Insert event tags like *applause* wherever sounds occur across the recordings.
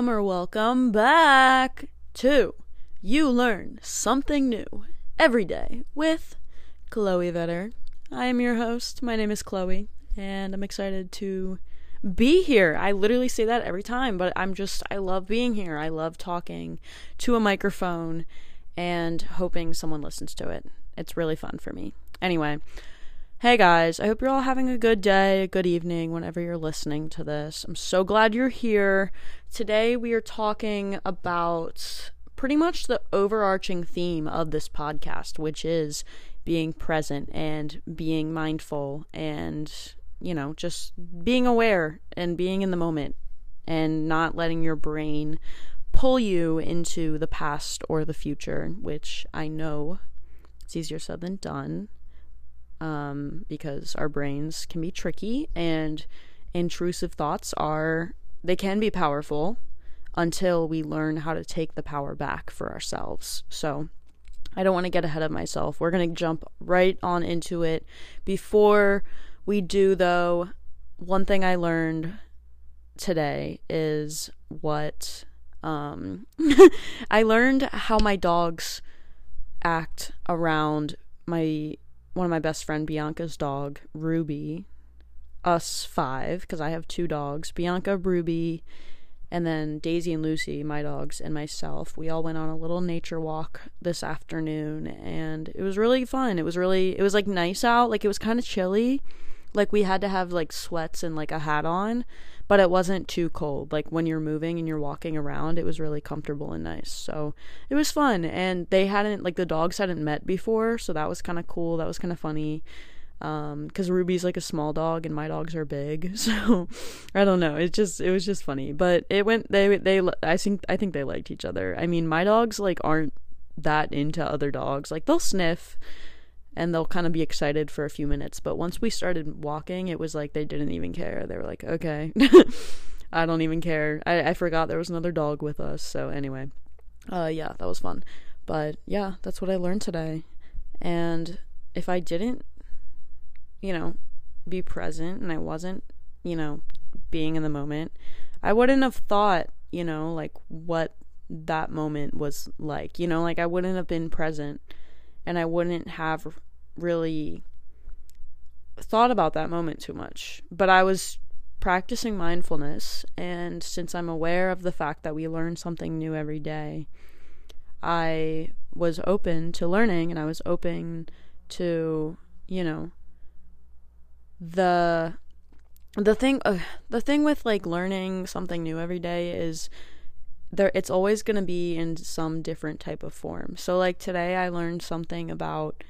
Welcome or welcome back to You Learn Something New Every Day with Chloe Vetter. I am your host. My name is Chloe, and I'm excited to be here. I literally say that every time, but I'm just, I love being here. I love talking to a microphone and hoping someone listens to it. It's really fun for me. Anyway, Hey guys, I hope you're all having a good day, a good evening whenever you're listening to this. I'm so glad you're here. Today we are talking about pretty much the overarching theme of this podcast, which is being present and being mindful and, you know, just being aware and being in the moment and not letting your brain pull you into the past or the future, which I know it's easier said than done um, because our brains can be tricky and intrusive thoughts are they can be powerful until we learn how to take the power back for ourselves. So I don't want to get ahead of myself. We're going to jump right on into it. Before we do, though, one thing I learned today is what um, *laughs* I learned how my dogs act around my one of my best friend Bianca's dog, Ruby, us five, because I have two dogs, Bianca, Ruby, and then Daisy and Lucy, my dogs, and myself. We all went on a little nature walk this afternoon, and it was really fun. It was really, it was like nice out, like it was kind of chilly. Like we had to have like sweats and like a hat on, but it wasn't too cold. Like when you're moving and you're walking around, it was really comfortable and nice. So it was fun. And they hadn't, like, the dogs hadn't met before. So that was kind of cool. That was kind of funny. Um, cause Ruby's like a small dog and my dogs are big. *laughs* So I don't know. It just, it was just funny. But it went, they, they, I think, I think they liked each other. I mean, my dogs, like, aren't that into other dogs. Like, they'll sniff and they'll kind of be excited for a few minutes. But once we started walking, it was like they didn't even care. They were like, okay, *laughs* I don't even care. I, I forgot there was another dog with us. So, anyway, uh, yeah, that was fun. But yeah, that's what I learned today. And if I didn't, you know, be present and I wasn't, you know, being in the moment, I wouldn't have thought, you know, like what that moment was like. You know, like I wouldn't have been present and I wouldn't have really thought about that moment too much. But I was practicing mindfulness, and since I'm aware of the fact that we learn something new every day, I was open to learning and I was open to, you know, the the thing uh, the thing with like learning something new every day is there it's always going to be in some different type of form. So like today I learned something about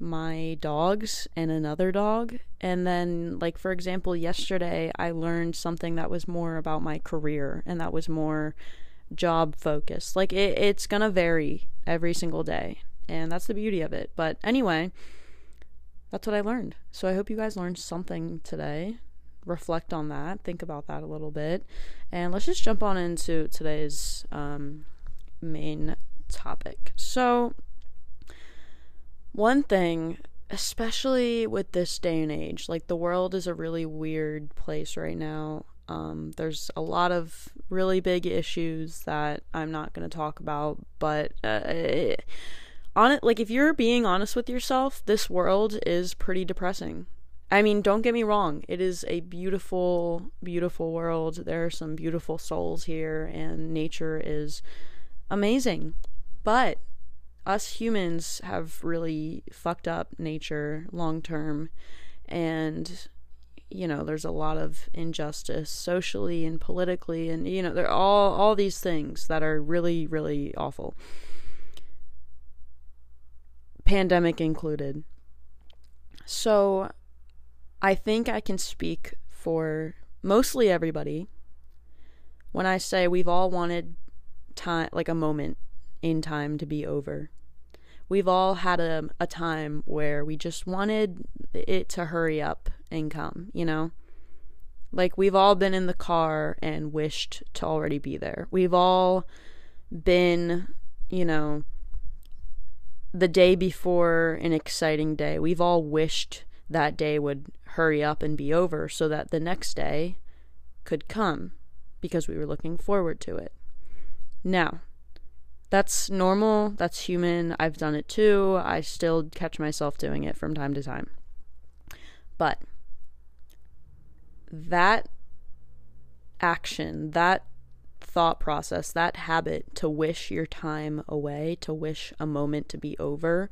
my dogs and another dog and then like for example yesterday I learned something that was more about my career and that was more job focused. Like it, it's going to vary every single day and that's the beauty of it. But anyway, that's what I learned. So I hope you guys learned something today reflect on that, think about that a little bit, and let's just jump on into today's um, main topic. So, one thing, especially with this day and age, like the world is a really weird place right now. Um, there's a lot of really big issues that I'm not going to talk about, but uh, it, on it, like if you're being honest with yourself, this world is pretty depressing. I mean, don't get me wrong. It is a beautiful, beautiful world. There are some beautiful souls here, and nature is amazing. But us humans have really fucked up nature long term. And, you know, there's a lot of injustice socially and politically. And, you know, there are all, all these things that are really, really awful. Pandemic included. So, I think I can speak for mostly everybody when I say we've all wanted time, like a moment in time to be over. We've all had a, a time where we just wanted it to hurry up and come, you know? Like we've all been in the car and wished to already be there. We've all been, you know, the day before an exciting day. We've all wished that day would hurry up and be over so that the next day could come. because we were looking forward to it. Now, that's normal, that's human. I've done it too. I still catch myself doing it from time to time. But that action, that thought process, that habit to wish your time away, to wish a moment to be over,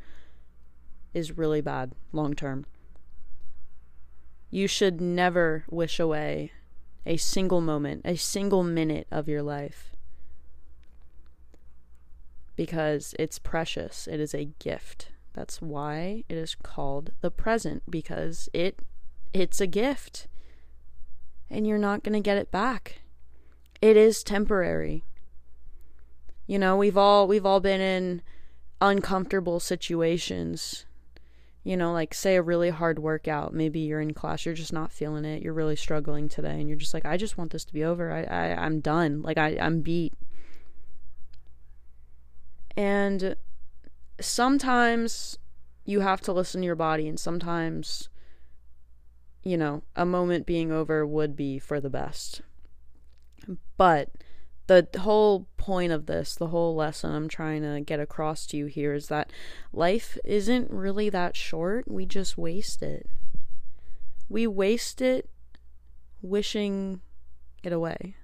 is really bad long term. You should never wish away a single moment, a single minute of your life. Because it's precious. It is a gift. That's why it is called the present because it it's a gift. And you're not going to get it back. It is temporary. You know, we've all we've all been in uncomfortable situations you know, like say a really hard workout. Maybe you're in class, you're just not feeling it. You're really struggling today, and you're just like, I just want this to be over. I, I I'm done. Like I I'm beat. And sometimes you have to listen to your body, and sometimes, you know, a moment being over would be for the best. But the whole point of this, the whole lesson I'm trying to get across to you here is that life isn't really that short. We just waste it. We waste it wishing it away.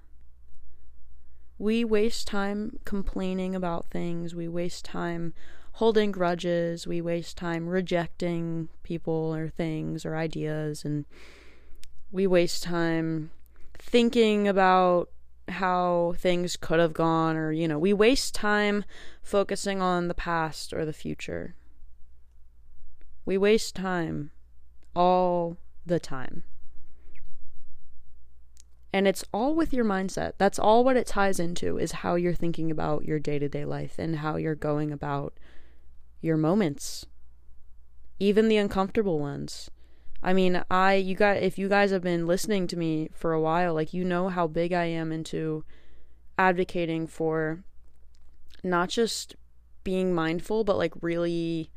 We waste time complaining about things. We waste time holding grudges. We waste time rejecting people or things or ideas. And we waste time thinking about how things could have gone, or, you know, we waste time focusing on the past or the future. We waste time all the time. And it's all with your mindset. That's all what it ties into is how you're thinking about your day to day life and how you're going about your moments, even the uncomfortable ones. I mean, I you guys if you guys have been listening to me for a while, like you know how big I am into advocating for not just being mindful, but like really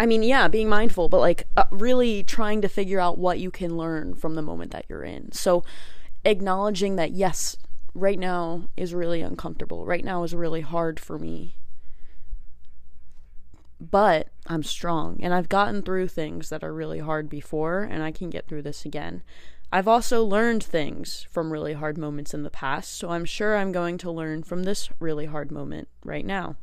I mean, yeah, being mindful, but like uh, really trying to figure out what you can learn from the moment that you're in. So acknowledging that yes, right now is really uncomfortable. Right now is really hard for me but I'm strong and I've gotten through things that are really hard before and I can get through this again. I've also learned things from really hard moments in the past, so I'm sure I'm going to learn from this really hard moment right now.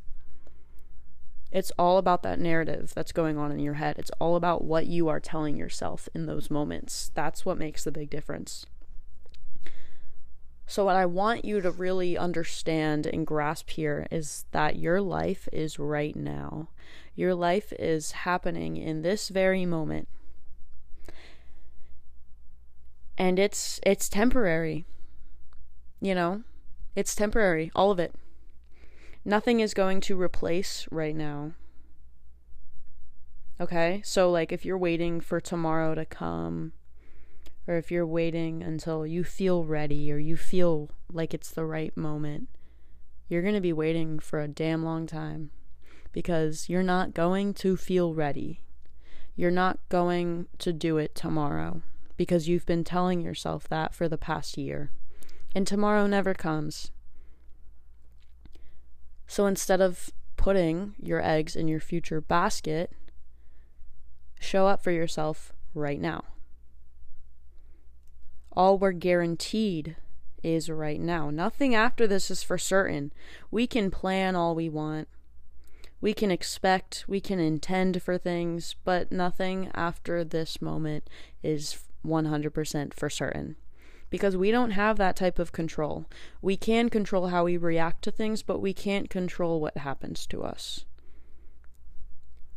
It's all about that narrative that's going on in your head. It's all about what you are telling yourself in those moments. That's what makes the big difference. So, what I want you to really understand and grasp here is that your life is right now. Your life is happening in this very moment. And it's it's temporary. You know? It's temporary, all of it. Nothing is going to replace right now. Okay? So like if you're waiting for tomorrow to come, or if you're waiting until you feel ready or you feel like it's the right moment, you're going to be waiting for a damn long time because you're not going to feel ready. You're not going to do it tomorrow because you've been telling yourself that for the past year. And tomorrow never comes. So instead of putting your eggs in your future basket, show up for yourself right now all we're guaranteed is right now. Nothing after this is for certain. We can plan all we want. We can expect, we can intend for things, but nothing after this moment is 100% for certain. Because we don't have that type of control. We can control how we react to things, but we can't control what happens to us.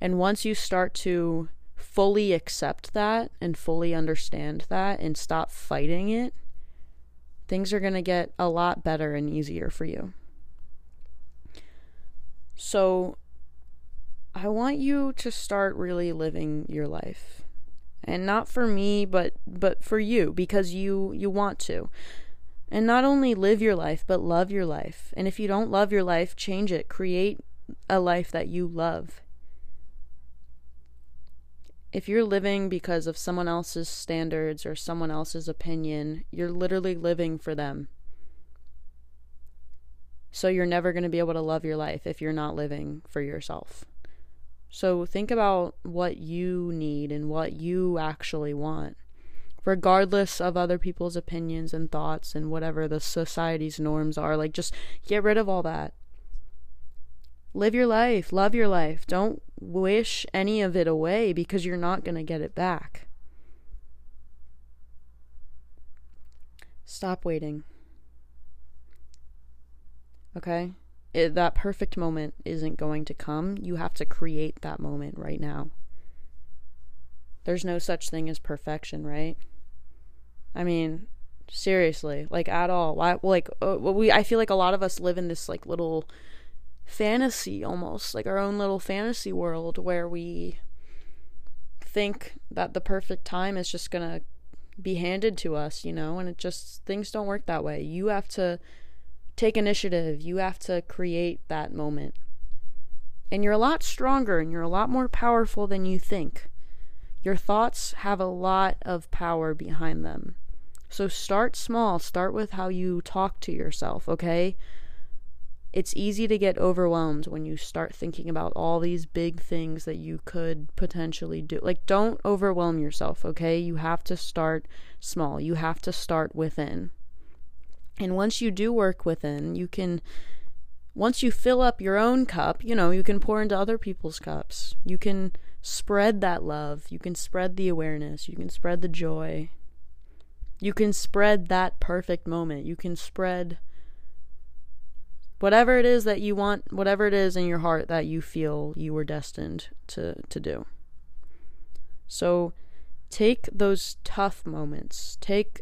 And once you start to fully accept that and fully understand that and stop fighting it, things are going to get a lot better and easier for you. So, I want you to start really living your life. And not for me, but but for you because you you want to. And not only live your life, but love your life. And if you don't love your life, change it. Create a life that you love if you're living because of someone else's standards or someone else's opinion, you're literally living for them. So you're never going to be able to love your life if you're not living for yourself. So think about what you need and what you actually want, regardless of other people's opinions and thoughts and whatever the society's norms are. Like, just get rid of all that. Live your life, love your life. Don't wish any of it away because you're not going to get it back. Stop waiting. Okay? It, that perfect moment isn't going to come. You have to create that moment right now. There's no such thing as perfection, right? I mean, seriously, like at all. Why? Like uh, we, I feel like a lot of us live in this like little fantasy almost, like our own little fantasy world where we think that the perfect time is just gonna be handed to us, you know, and it just things don't work that way. You have to take initiative. You have to create that moment. And you're a lot stronger and you're a lot more powerful than you think. Your thoughts have a lot of power behind them. So start small. Start with how you talk to yourself, okay? It's easy to get overwhelmed when you start thinking about all these big things that you could potentially do. Like, don't overwhelm yourself, okay? You have to start small. You have to start within. And once you do work within, you can, once you fill up your own cup, you know, you can pour into other people's cups. You can spread that love. You can spread the awareness. You can spread the joy. You can spread that perfect moment. You can spread whatever it is that you want, whatever it is in your heart that you feel you were destined to, to do. So take those tough moments, take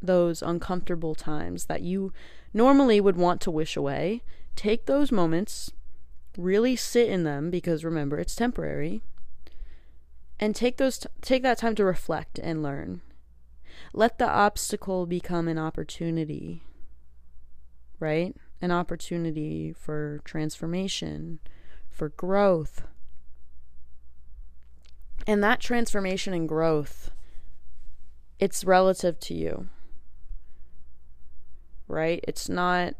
those uncomfortable times that you normally would want to wish away, take those moments, really sit in them because remember it's temporary, and take those t- take that time to reflect and learn. Let the obstacle become an opportunity. Right? An opportunity for transformation, for growth. And that transformation and growth it's relative to you right? It's not,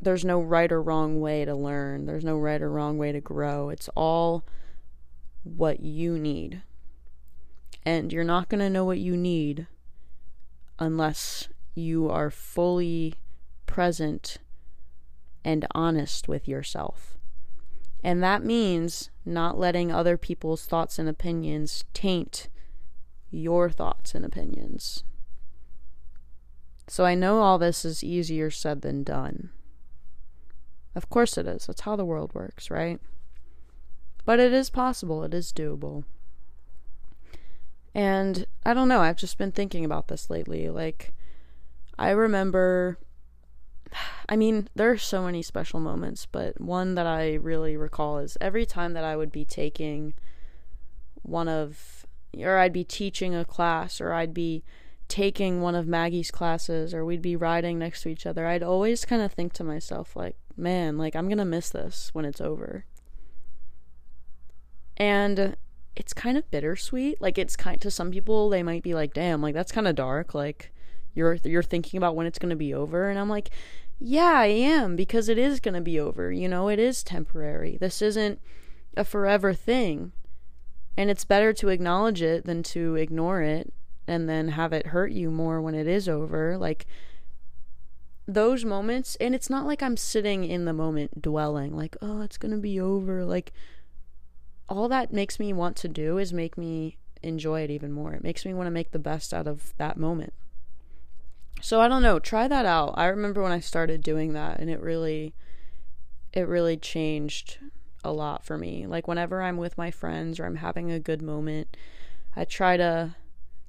there's no right or wrong way to learn, there's no right or wrong way to grow. It's all what you need. And you're not going to know what you need unless you are fully present and honest with yourself. And that means not letting other people's thoughts and opinions taint your thoughts and opinions. So I know all this is easier said than done. Of course it is. That's how the world works, right? But it is possible, it is doable. And I don't know, I've just been thinking about this lately. Like, I remember, I mean, there are so many special moments, but one that I really recall is every time that I would be taking one of, or I'd be teaching a class, or I'd be taking one of Maggie's classes or we'd be riding next to each other, I'd always kind of think to myself, like, man, like, I'm going to miss this when it's over. And it's kind of bittersweet. Like, it's kind to some people, they might be like, damn, like, that's kind of dark. Like, you're, you're thinking about when it's going to be over. And I'm like, yeah, I am because it is going to be over. You know, it is temporary. This isn't a forever thing. And it's better to acknowledge it than to ignore it and then have it hurt you more when it is over. Like those moments, and it's not like I'm sitting in the moment dwelling, like, oh, it's gonna be over. Like, all that makes me want to do is make me enjoy it even more. It makes me want to make the best out of that moment. So I don't know, try that out. I remember when I started doing that and it really it really changed a lot for me. Like whenever I'm with my friends or I'm having a good moment, I try to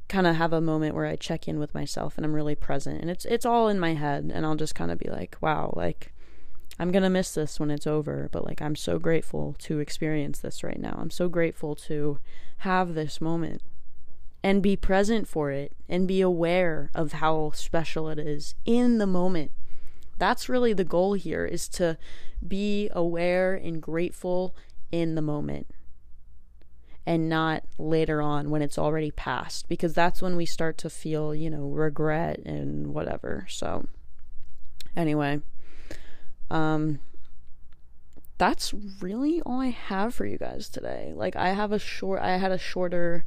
kind of have a moment where I check in with myself and I'm really present and it's it's all in my head and I'll just kind of be like wow like I'm going to miss this when it's over but like I'm so grateful to experience this right now. I'm so grateful to have this moment and be present for it and be aware of how special it is in the moment. That's really the goal here is to be aware and grateful in the moment and not later on when it's already passed because that's when we start to feel, you know, regret and whatever. So anyway, um that's really all I have for you guys today. Like I have a short I had a shorter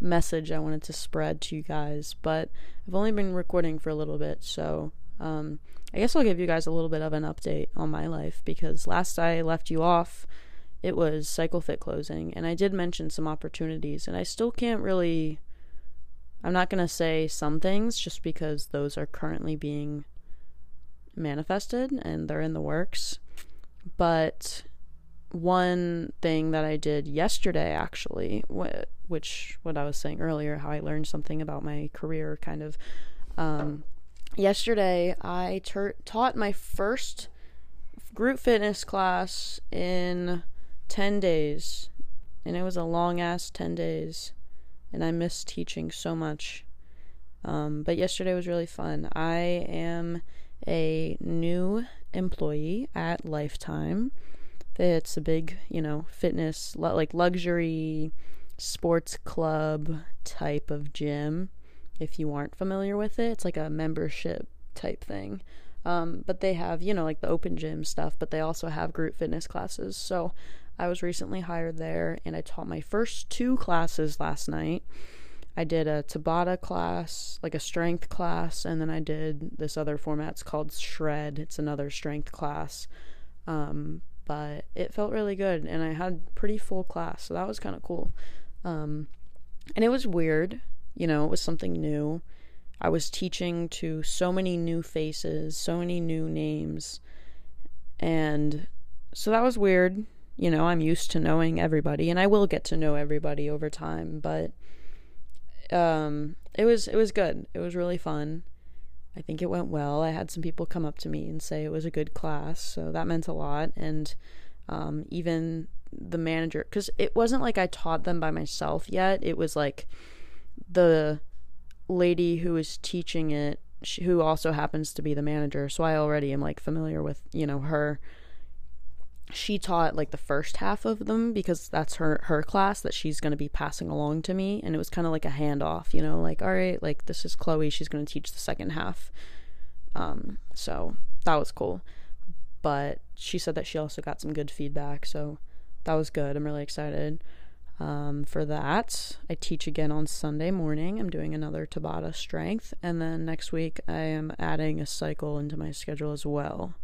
message I wanted to spread to you guys, but I've only been recording for a little bit, so um I guess I'll give you guys a little bit of an update on my life because last I left you off it was cycle fit closing and I did mention some opportunities and I still can't really I'm not going to say some things just because those are currently being manifested and they're in the works but one thing that I did yesterday, actually, which what I was saying earlier, how I learned something about my career, kind of. Um, yesterday, I ter- taught my first group fitness class in 10 days, and it was a long ass 10 days, and I missed teaching so much. Um, but yesterday was really fun. I am a new employee at Lifetime. It's a big, you know, fitness, like luxury sports club type of gym. If you aren't familiar with it, it's like a membership type thing. Um, but they have, you know, like the open gym stuff, but they also have group fitness classes. So I was recently hired there and I taught my first two classes last night. I did a Tabata class, like a strength class, and then I did this other format. It's called Shred. It's another strength class. Um, but it felt really good, and I had pretty full class, so that was kind of cool. Um, and it was weird, you know, it was something new. I was teaching to so many new faces, so many new names, and so that was weird. You know, I'm used to knowing everybody, and I will get to know everybody over time, but um, it was it was good. It was really fun. I think it went well. I had some people come up to me and say it was a good class, so that meant a lot. And um, even the manager, because it wasn't like I taught them by myself yet. It was like the lady who was teaching it, who also happens to be the manager. So I already am like familiar with you know her she taught like the first half of them because that's her her class that she's going to be passing along to me and it was kind of like a handoff you know like all right like this is chloe she's going to teach the second half. Um so that was cool. But she said that she also got some good feedback so that was good. I'm really excited um, for that. I teach again on sunday morning. I'm doing another tabata strength and then next week i am adding a cycle into my schedule as well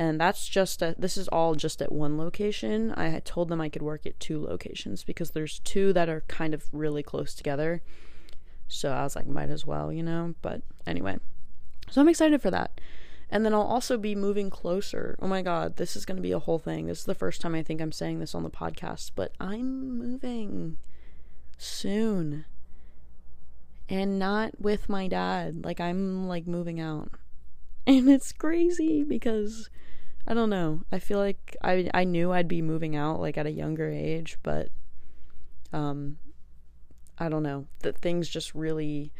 and that's just a, this is all just at one location. I told them I could work at two locations because there's two that are kind of really close together. So I was like, might as well, you know. But anyway, so I'm excited for that. And then I'll also be moving closer. Oh my god, this is going to be a whole thing. This is the first time I think I'm saying this on the podcast, but I'm moving soon. And not with my dad. Like I'm like moving out. And it's crazy because I don't know. I feel like I I knew I'd be moving out like at a younger age, but um I don't know. That things just really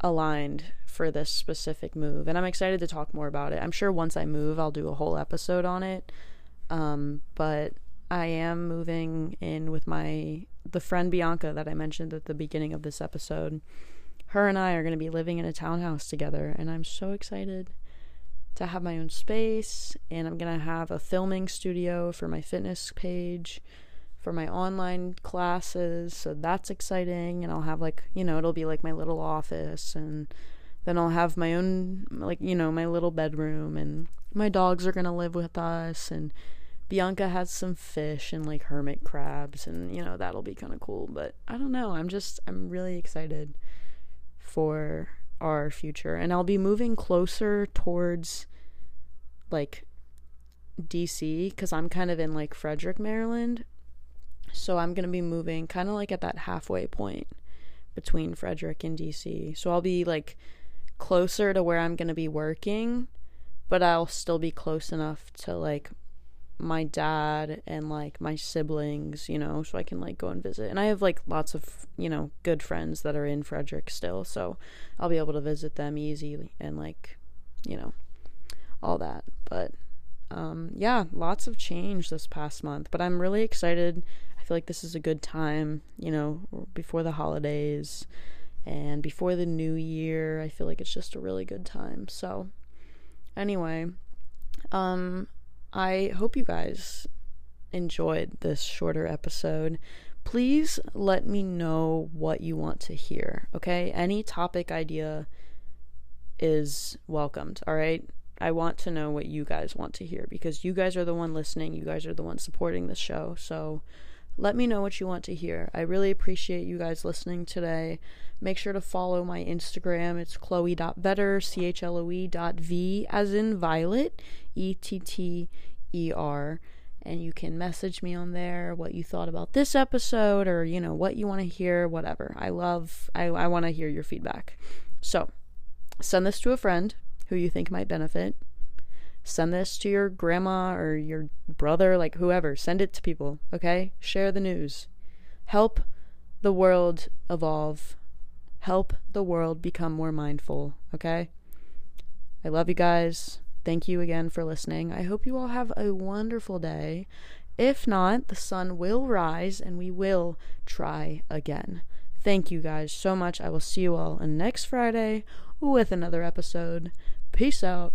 aligned for this specific move. And I'm excited to talk more about it. I'm sure once I move I'll do a whole episode on it. Um but I am moving in with my the friend Bianca that I mentioned at the beginning of this episode. Her and I are going to be living in a townhouse together and I'm so excited to have my own space and I'm going to have a filming studio for my fitness page for my online classes so that's exciting and I'll have like you know it'll be like my little office and then I'll have my own like you know my little bedroom and my dogs are going to live with us and Bianca has some fish and like hermit crabs and you know that'll be kind of cool but I don't know I'm just I'm really excited for our future and I'll be moving closer towards like DC cuz I'm kind of in like Frederick, Maryland. So I'm going to be moving kind of like at that halfway point between Frederick and DC. So I'll be like closer to where I'm going to be working, but I'll still be close enough to like my dad and like my siblings, you know, so I can like go and visit. And I have like lots of, you know, good friends that are in Frederick still, so I'll be able to visit them easy and like, you know, all that. But um yeah, lots of change this past month, but I'm really excited. I feel like this is a good time, you know, before the holidays and before the new year. I feel like it's just a really good time. So, anyway, um I hope you guys enjoyed this shorter episode. Please let me know what you want to hear, okay? Any topic idea is welcomed, all right? I want to know what you guys want to hear because you guys are the one listening, you guys are the one supporting the show. So let me know what you want to hear. I really appreciate you guys listening today. Make sure to follow my Instagram. It's chloe.vetter, C H L O E dot V as in violet, E T T E R. And you can message me on there what you thought about this episode or, you know, what you want to hear, whatever. I love, I, I want to hear your feedback. So send this to a friend who you think might benefit. Send this to your grandma or your brother, like whoever. Send it to people, okay? Share the news. Help the world evolve. Help the world become more mindful, okay? I love you guys. Thank you again for listening. I hope you all have a wonderful day. If not, the sun will rise and we will try again. Thank you guys so much. I will see you all next Friday with another episode. Peace out.